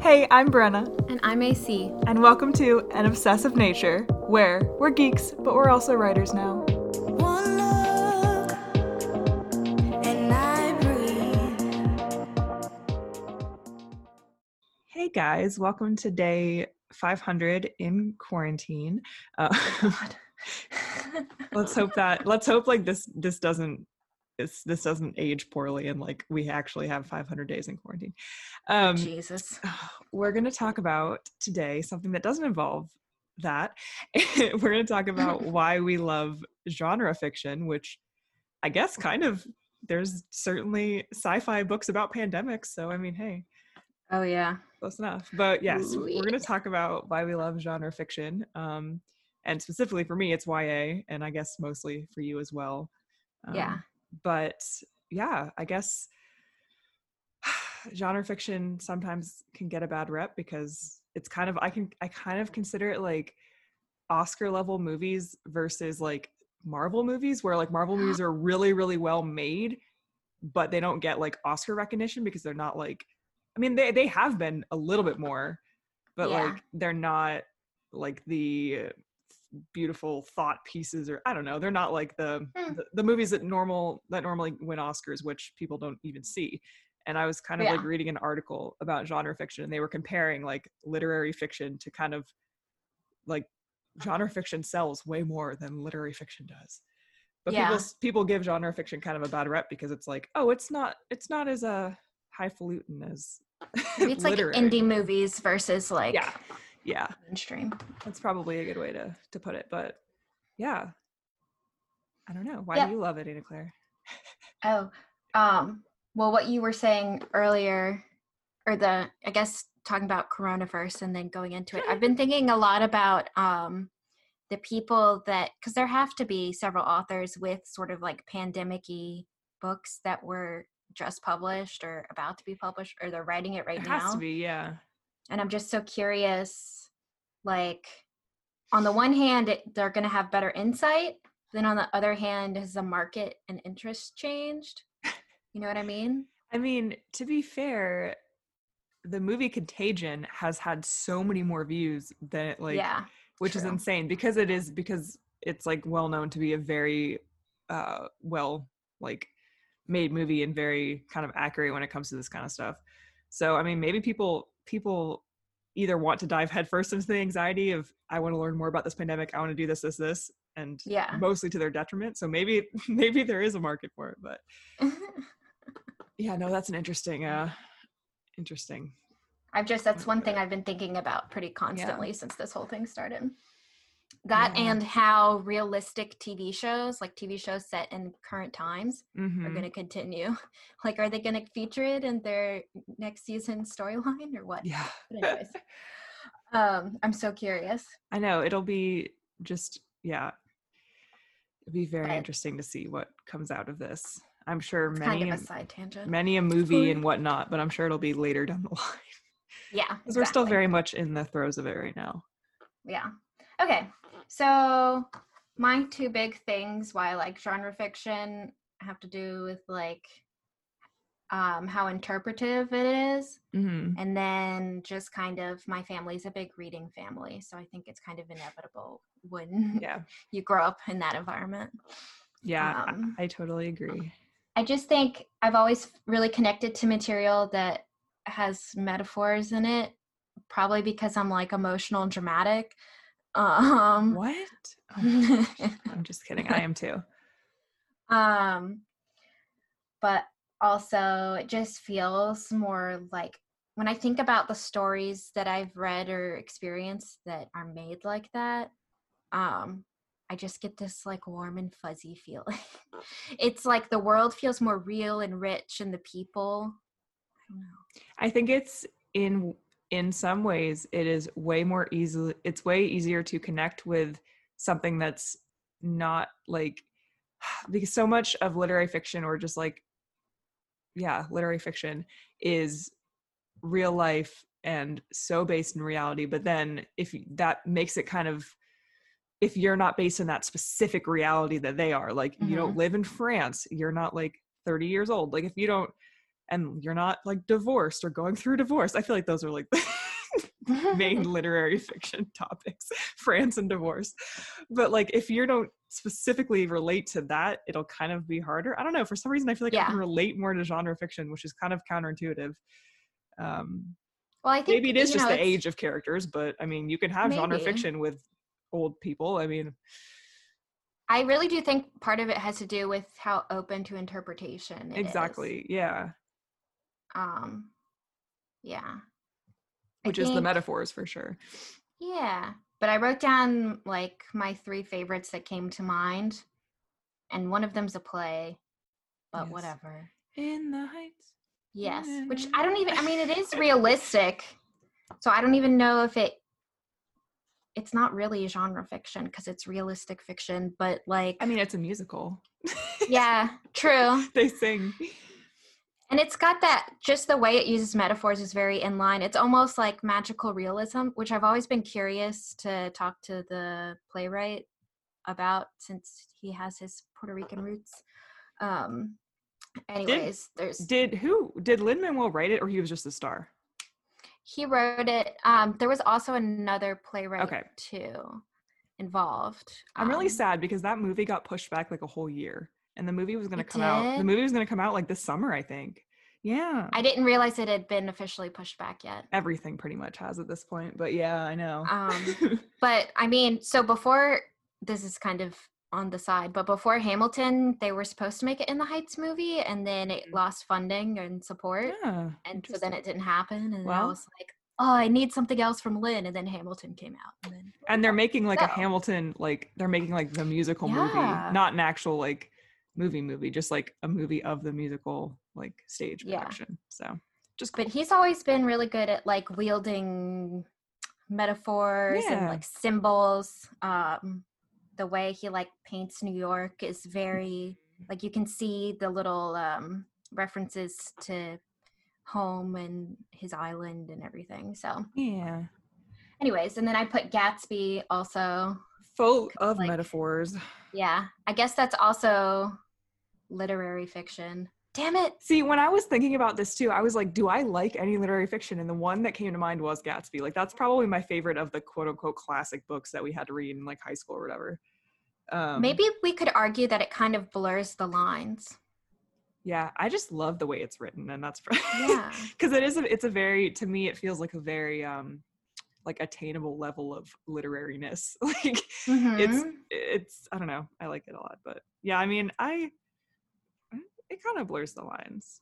Hey, I'm Brenna, And I'm AC. and welcome to An Obsessive Nature, where we're geeks, but we're also writers now. One look, and I breathe. Hey guys, welcome to day 500 in quarantine. Uh, let's hope that let's hope like this this doesn't this this doesn't age poorly and like we actually have 500 days in quarantine. Um, Jesus. we're going to talk about today something that doesn't involve that. we're going to talk about why we love genre fiction, which I guess kind of there's certainly sci-fi books about pandemics. So I mean, hey, Oh yeah. close enough. But yes, Ooh, we're going to talk about why we love genre fiction. Um, and specifically for me, it's YA, and I guess mostly for you as well. Yeah. But yeah, I guess genre fiction sometimes can get a bad rep because it's kind of I can I kind of consider it like Oscar level movies versus like Marvel movies where like Marvel movies are really really well made but they don't get like Oscar recognition because they're not like I mean they they have been a little bit more but Yeah. like they're not like the beautiful thought pieces or I don't know they're not like the, Hmm. the the movies that normal that normally win Oscars which people don't even see. And I was kind of like reading an article about genre fiction and they were comparing like literary fiction to kind of like genre fiction sells way more than literary fiction does. But Yeah. people people give genre fiction kind of a bad rep because it's like oh it's not it's not as a highfalutin as it's like indie movies versus like yeah yeah mainstream. that's probably a good way to to put it but yeah i don't know why Yeah. do you love it Anna Claire? Oh. Um, well what you were saying earlier, or the I guess talking about Corona first and then going into it. I've been thinking a lot about um the people that because there have to be several authors with sort of like pandemic-y books that were just published or about to be published or they're writing it right it now. has to be yeah and i'm just so curious like on the one hand it, they're going to have better insight then on the other hand has the market and interest changed? You know what i mean? I mean to be fair the movie contagion has had so many more views than it like yeah which is insane because it is because it's like well known to be a very uh well like made movie and very kind of accurate when it comes to this kind of stuff. So i mean maybe people people either want to dive headfirst into the anxiety of i want to learn more about this pandemic i want to do this this this and Yeah. mostly to their detriment so maybe maybe there is a market for it but yeah no that's an interesting uh interesting i've just that's one thing i've been thinking about pretty constantly since this whole thing started that Yeah. and how realistic tv shows like tv shows set in current times are Mhm. going to continue like are they going to feature it in their next season storyline or what yeah anyways, um, I'm so curious. I know it'll be just yeah. It'll be very But- interesting to see what comes out of this. I'm sure many kind of a side tangent. many a movie and whatnot, but I'm sure it'll be later down the line yeah, because we're still very much in the throes of it right now. yeah. Okay, so my two big things why I like genre fiction have to do with like um, how interpretive it is, hmm and then just kind of my family's a big reading family, so I think it's kind of inevitable when Yeah, you grow up in that environment. yeah, I- Um, I, totally agree. I just think I've always really connected to material that has metaphors in it, probably because I'm like emotional and dramatic. Um, What? Oh, I'm just kidding. I am too. um, but also it just feels more like when I think about the stories that I've read or experienced that are made like that, um, I just get this like warm and fuzzy feeling. it's like the world feels more real and rich, and the people. I don't know. I think it's in in some ways it is way more easily it's way easier to connect with something that's not like because so much of literary fiction or just like yeah, literary fiction is real life and so based in reality, but then if that makes it kind of if you're not based in that specific reality that they are, like you don't mm-hmm. live in France, you're not like 30 years old. Like if you don't and you're not like divorced or going through divorce. I feel like those are like the main literary fiction topics france and divorce but like if you don't specifically relate to that it'll kind of be harder i don't know for some reason i feel like i can relate more to genre fiction which is kind of counterintuitive um well, I think maybe it is just know, the age of characters but i mean you can have genre fiction with old people i mean I really do think part of it has to do with how open to interpretation. it is. exactly yeah Um, yeah. Which is the metaphors for sure Yeah, but I wrote down like my three favorites that came to mind, and one of them's a play, but Yes. whatever. in the heights Yes, which I don't even. I mean, it is realistic, so I don't even know if it. It's not really genre fiction because it's realistic fiction, but like, i mean it's a musical yeah, true. they sing And it's got that just the way it uses metaphors is very in line. It's almost like magical realism, which I've always been curious to talk to the playwright about since he has his Puerto Rican roots. Um anyways, there's did who did lin manuel write it or he was just a star he wrote it. Um there was also another playwright Okay. too involved. I'm really Um, sad because that movie got pushed back like a whole year, and the movie was going to come out. The movie was going to come out like this summer, I think. Yeah, I didn't realize it had been officially pushed back yet. everything pretty much has at this point. But yeah, I know. Um, But I mean, so before this is kind of on the side, but before Hamilton, they were supposed to make it in the Heights movie, and then it Mhm. lost funding and support, yeah, and so then it didn't happen. And I was like, oh, I need something else from Lin, and then Hamilton came out, and then and they're making like a Hamilton, like they're making like the musical movie, not an actual like movie movie, just like a movie of the musical like stage production. Yeah. So just cool. but he's always been really good at like wielding metaphors and like symbols. Um, the way he like paints New York is very like you can see the little um, references to home and his island and everything. So, yeah, anyways, and then I put Gatsby also. full of like- metaphors. Yeah, I guess that's also literary fiction. Damn it. See, when I was thinking about this too, I was like, do I like any literary fiction? And the one that came to mind was Gatsby. Like, that's probably my favorite of the quote unquote classic books that we had to read in like high school or whatever. Um, Maybe we could argue that it kind of blurs the lines. Yeah, I just love the way it's written, and that's Yeah. because it is. A, it's a very to me, it feels like a very um like attainable level of literariness. like it's Mhm. it's I don't know. I like it a lot, but yeah, I mean, I it kind of blurs the lines.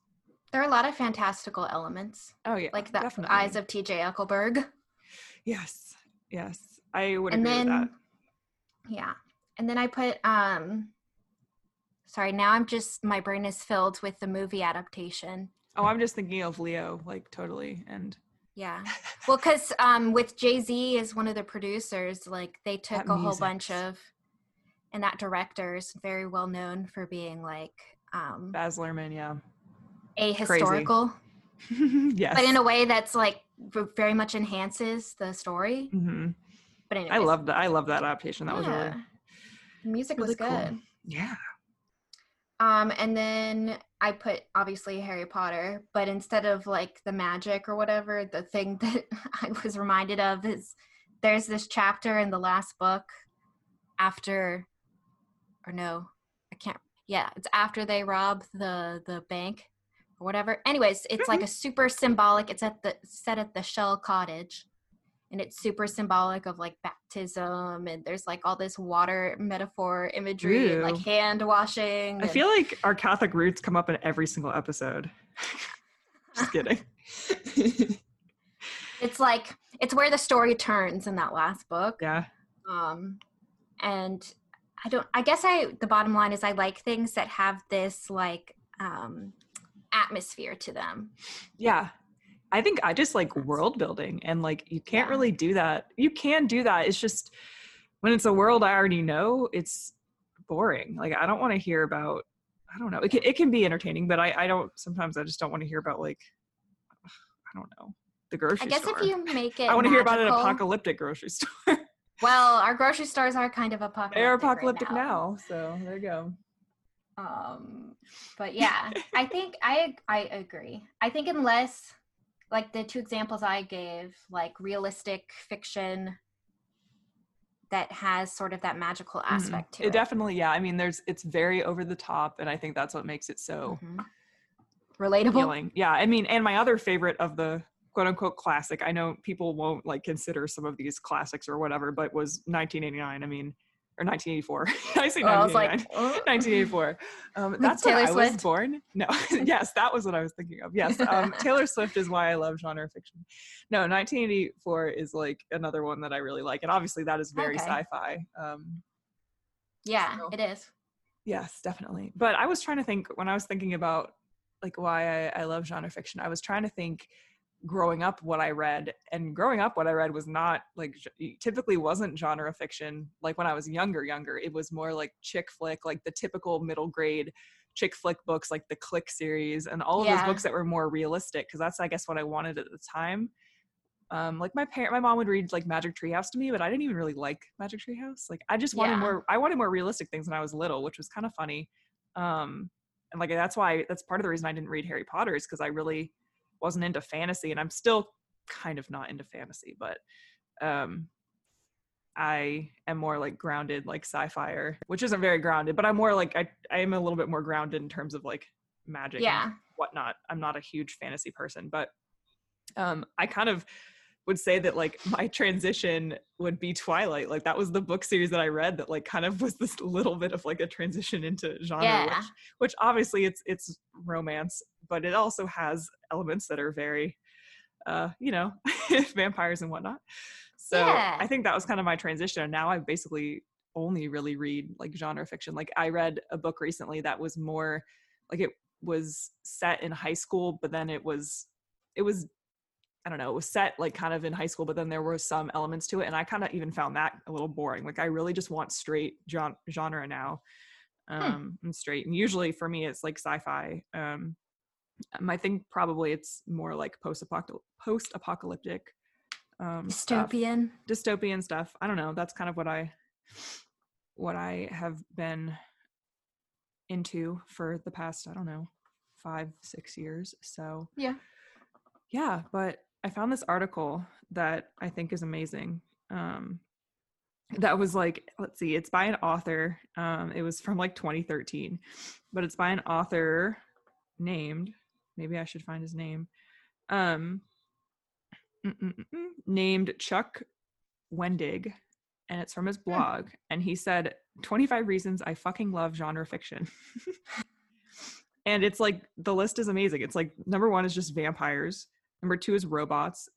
There are a lot of fantastical elements, Oh yeah, like the definitely. eyes of T.J. Eckleburg. yes, yes, I would and agree then, with that. yeah, and then I put. um Sorry, now I'm just my brain is filled with the movie adaptation. Oh, I'm just thinking of Leo, like totally, and Yeah, well, because um with Jay Z as one of the producers, like they took That a whole bunch of, and that director is very well known for being like um Baz Luhrmann, yeah, ahistorical, yes, but in a way that's like very much enhances the story. hmm But anyways, I love that. I love that adaptation. That was really, The music really was cool. good. yeah. Um, and then I put obviously Harry Potter, but instead of like the magic or whatever, the thing that I was reminded of is there's this chapter in the last book after, or no, I can't. Yeah, it's after they rob the the bank or whatever. Anyways, it's like a super symbolic. It's at the set at the Shell Cottage, and it's super symbolic of like baptism, and there's like all this water metaphor imagery, and like hand washing. I and- feel like our Catholic roots come up in every single episode. Just kidding. it's like it's where the story turns in that last book yeah. um and i don't i guess i the bottom line is i like things that have this like um atmosphere to them Yeah. I think I just like world building and like you can't Yeah. really do that. You can do that. It's just when it's a world I already know, it's boring. Like I don't want to hear about I don't know. It can, it can be entertaining, but I I don't sometimes I just don't want to hear about like I don't know. The grocery store. i guess store. if you make it I want to hear about an apocalyptic grocery store. Well our grocery stores are kind of apocalyptic they are right apocalyptic now. so there you go. Um, but yeah, I think I I agree. I think unless like the two examples I gave, like realistic fiction that has sort of that magical Mhm. aspect to it it. definitely yeah i mean there's it's very over the top and i think that's what makes it so Mhm. relatable. appealing yeah i mean and my other favorite of the quote unquote classic i know people won't like consider some of these classics or whatever but was 1989 i mean or 1984 i say Oh, I was like, oh. 1984 um, that's Taylor when i was born no yes that was what i was thinking of yes um, taylor swift is why i love genre fiction no 1984 is like another one that i really like and obviously that is very Okay. sci-fi um, yeah, So- it is. Yes, definitely. But I was trying to think when I was thinking about like why I, I love genre fiction, I was trying to think growing up what I read. And growing up what I read was not like typically wasn't genre fiction. Like when I was younger, younger, it was more like chick flick, like the typical middle grade chick flick books like the Clique series and all of Yeah. those books that were more realistic because that's I guess what I wanted at the time. Um, like my parent, my mom would read like Magic Treehouse to me, but I didn't even really like Magic Treehouse. Like I just wanted Yeah. more. I wanted more realistic things when I was little, which was kind of funny. Um, and like that's why that's part of the reason I didn't read Harry Potter is because I really wasn't into fantasy, and I'm still kind of not into fantasy, but um, I am more like grounded, like sci-fi, or which isn't very grounded, but I'm more like I I am a little bit more grounded in terms of like magic. and Yeah. whatnot. I'm not a huge fantasy person, but um, I kind of would say that like my transition would be Twilight. Like that was the book series that I read that like kind of was this little bit of like a transition into genre, Yeah. which, which obviously it's it's romance, but it also has elements that are very, uh, you know, vampires and whatnot. So Yeah. I think that was kind of my transition. And now I basically only really read like genre fiction. Like I read a book recently that was more like it was set in high school, but then it was it was I don't know, it was set like kind of in high school, but then there were some elements to it. And I kind of even found that a little boring. Like I really just want straight genre now. Um and straight. And usually for me it's like sci-fi. Um um, I think probably it's more like post-apocalyptic post-apocalyptic um stuff Dystopian. dystopian stuff. I don't know. That's kind of what I what I have been into for the past, I don't know, five, six years. So Yeah. yeah, but I found this article that I think is amazing. Um that was like, let's see, it's by an author. Um, it was from like 2013, but it's by an author named, maybe I should find his name. Um named Chuck Wendig, and it's from his blog. And he said, 25 reasons I fucking love genre fiction. and it's like, the list is amazing. It's like, number one is just vampires, number two is robots,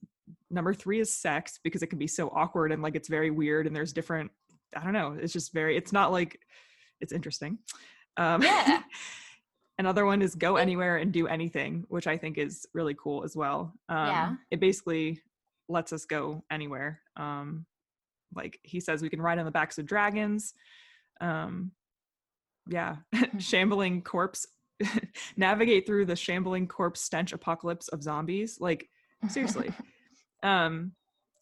number three is sex because it can be so awkward and like it's very weird and there's different, I don't know, it's just very, it's not like, it's interesting. Um, Yeah. Another one is go anywhere and do anything, which I think is really cool as well. Um, Yeah. It basically lets us go anywhere. Um, like he says, we can ride on the backs of dragons. Um, yeah, shambling corpse, navigate through the shambling corpse stench apocalypse of zombies. Like seriously. um,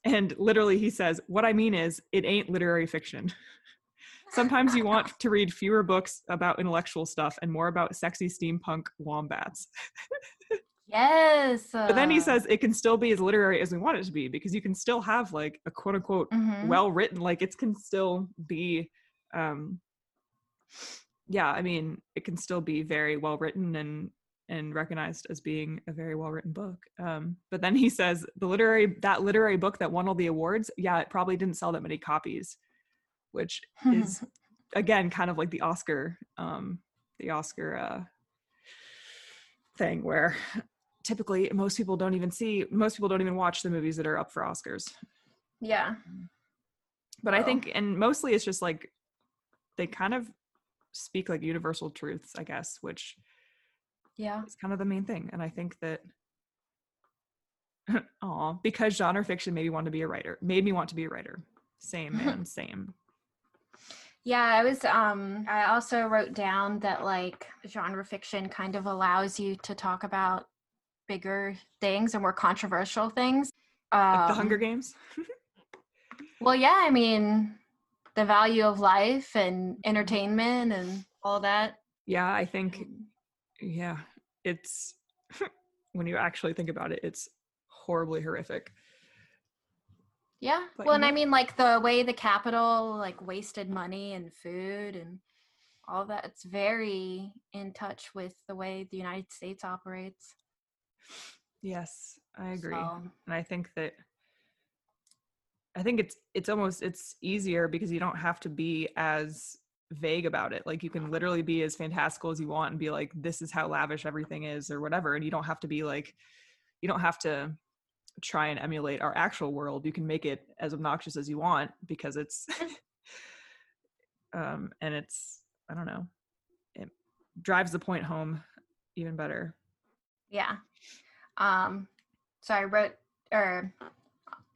and literally, he says, What I mean is, it ain't literary fiction. Sometimes you want to read fewer books about intellectual stuff and more about sexy steampunk wombats. yes. But then he uh, says it can still be as literary as we want it to be because you can still have like a quote unquote mhm. well written, like it can still be, um, yeah, I mean, it can still be very well written and and recognized as being a very well written book. Um, but then he says the literary that literary book that won all the awards, yeah, it probably didn't sell that many copies, which is again kind of like the Oscar, um, the Oscar uh, thing where typically most people don't even see most people don't even watch the movies that are up for Oscars. yeah. But I Oh. think and mostly it's just like they kind of speak like universal truths, I guess, which Yeah. is kind of the main thing. And I think that Aw, because genre fiction made me want to be a writer. Made me want to be a writer. Same man, same. Yeah, I was um I also wrote down that like genre fiction kind of allows you to talk about bigger things and more controversial things. Um, Like the Hunger Games. Well, yeah, I mean the value of life and entertainment and all that. Yeah, I think Um, yeah, it's when you actually think about it, it's horribly horrific. Yeah. But well, and I mean, like the way the capital like wasted money and food and all that. It's very in touch with the way the United States operates. Yes, I agree. So, and i think that i think it's it's almost it's easier because you don't have to be as vague about it like you can literally be as fantastical as you want and be like this is how lavish everything is or whatever and you don't have to be like you don't have to try and emulate our actual world you can make it as obnoxious as you want because it's um and it's i don't know it drives the point home even better yeah. Um, so I wrote, or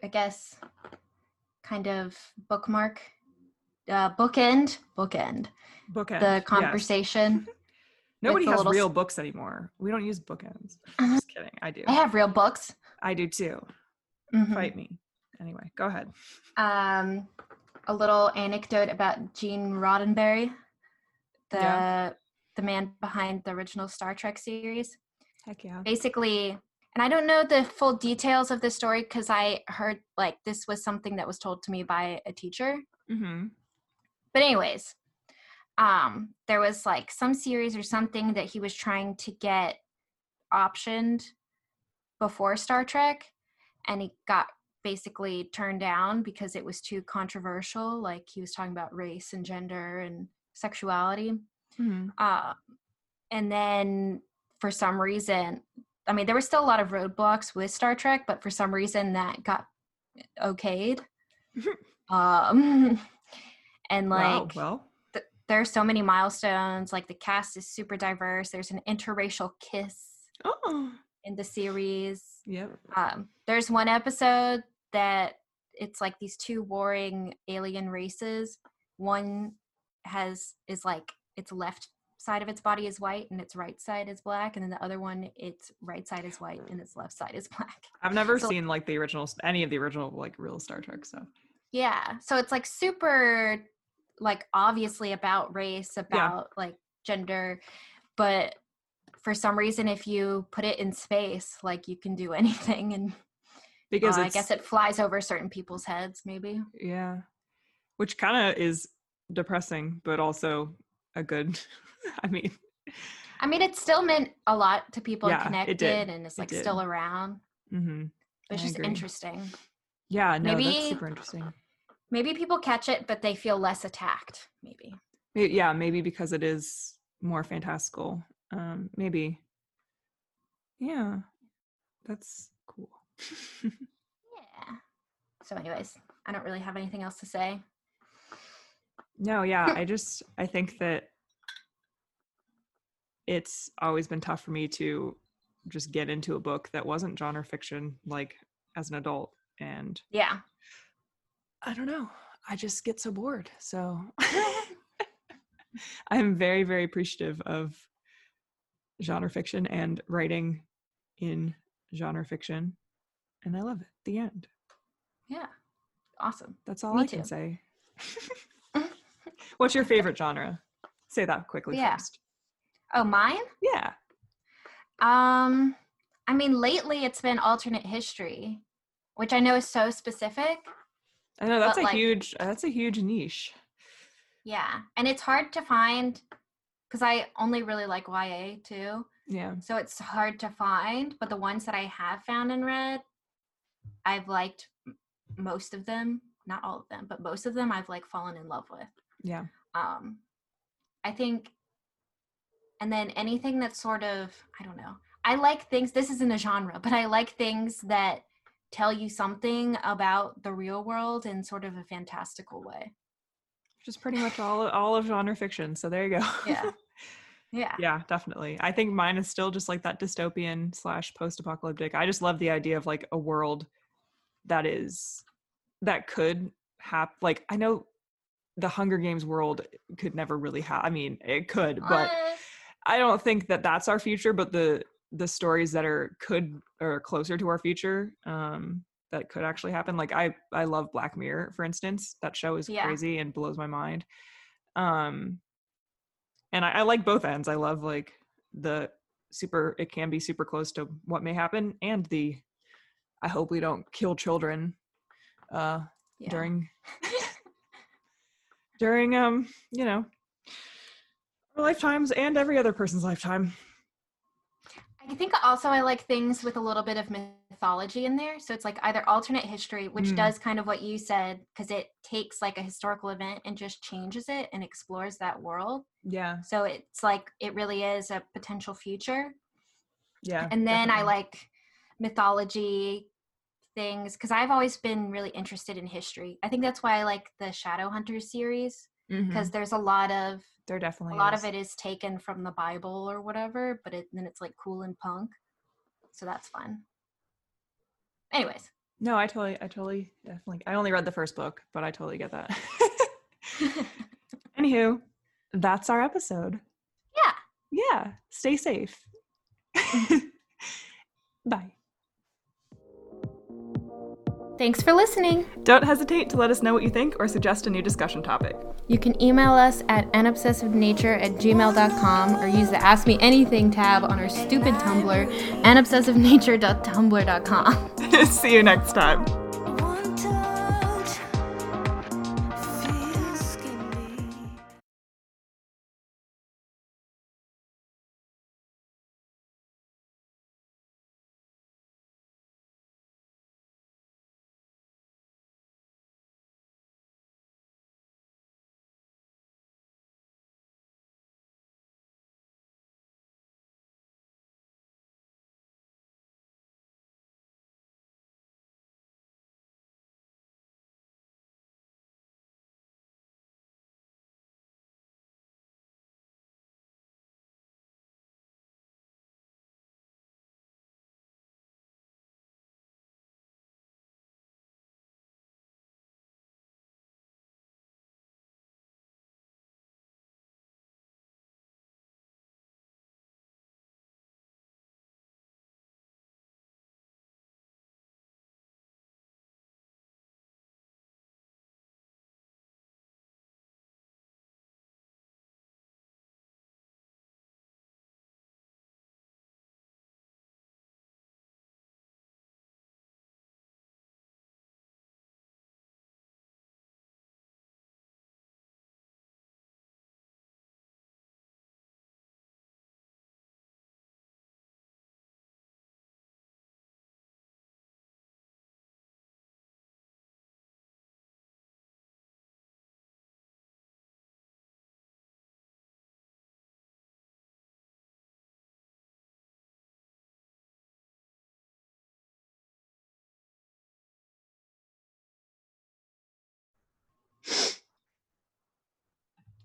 I guess, kind of bookmark, uh, bookend, bookend bookend the yes. conversation. Nobody has little real books anymore. We don't use bookends. Uh-huh. Just kidding. I do. I have real books. I do too. Mhm. Fight me. Anyway, go ahead. um, a little anecdote about Gene Roddenberry, the Yeah. the man behind the original Star Trek series. Heck yeah. Basically, and I don't know the full details of the story because I heard like this was something that was told to me by a teacher. Mm-hmm. But anyways, um, there was like some series or something that he was trying to get optioned before Star Trek, and he got basically turned down because it was too controversial. Like he was talking about race and gender and sexuality. Mm-hmm. Uh, and then for some reason, I mean, there were still a lot of roadblocks with Star Trek, but for some reason that got okayed. um, and wow. like, Well. th- there are so many milestones. Like the cast is super diverse. There's an interracial kiss Oh. In the series. Yep. Um, there's one episode that it's like these two warring alien races. One has is like its left side of its body is white and its right side is black, and then the other one its right side is white and its left side is black. I've never So- seen like the original, any of the original like real Star Trek stuff. Yeah, so it's like super, like obviously about race, about like gender, but for some reason, if you put it in space, like you can do anything, and Because uh, I guess it flies over certain people's heads, maybe. yeah, which kind of is depressing, but also a good. I mean, I mean, it still meant a lot to people Yeah, it connected, did. and it's like did. still around. hmm It's just interesting. yeah, no, Maybe- that's super interesting. Maybe people catch it, but they feel less attacked. Maybe. Yeah, maybe because it is more fantastical. Um, maybe. Yeah, that's cool. Yeah. So, anyways, I don't really have anything else to say. No, yeah, I just I think that it's always been tough for me to just get into a book that wasn't genre fiction like as an adult and Yeah. I don't know. I just get so bored. So I'm very very appreciative of genre fiction and writing in genre fiction and I love it. The end. Yeah. Awesome. That's all Me I can say. What's your favorite genre? Say that quickly Yeah. first. Oh, mine? Yeah. Um, I mean, lately it's been alternate history, which I know is so specific. I know that's a like- huge that's a huge niche. Yeah. And it's hard to find because I only really like YA too. Yeah. So it's hard to find. But the ones that I have found and read, I've liked most of them. Not all of them, but most of them I've like fallen in love with. Yeah. um i think and then anything that's sort of i don't know i like things this isn't a genre but i like things that tell you something about the real world in sort of a fantastical way Which is pretty much all all of genre fiction. So there you go. Yeah. yeah yeah, definitely. I think mine is still just like that dystopian slash post apocalyptic. I just love the idea of like a world that is that could happen. Like I know the Hunger Games world could never really have. I mean, it could, but Uh, I don't think that that's our future, but the the stories that are could or closer to our future um that could actually happen like I I love Black Mirror for instance. That show is Yeah. crazy and blows my mind. Um and I, I like both ends. I love like the super. It can be super close to what may happen, and the I hope we don't kill children uh, Yeah. during during um you know our lifetimes and every other person's lifetime. I think also I like things with a little bit of mythology in there. So it's like either alternate history, which Mm. does kind of what you said, because it takes like a historical event and just changes it and explores that world. Yeah, So it's like it really is a potential future. yeah. and then I like mythology things because I've always been really interested in history. I think that's why I like the Shadowhunters series mm-hmm. because there's a lot of there definitely a lot is. of it is taken from the Bible or whatever, but it, then it's like cool and punk. So that's fun. Anyways, No, I totally, I totally, definitely. I only read the first book, but I totally get that. Anywho, that's our episode. yeah. Yeah, stay safe. Mm-hmm. Bye. Thanks for listening. Don't hesitate to let us know what you think or suggest a new discussion topic. You can email us at anobsessivenature at gmail.com or use the Ask Me Anything tab on our stupid Tumblr, anobsessivenature.tumblr.com. See you next time.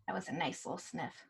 That was a nice little sniff.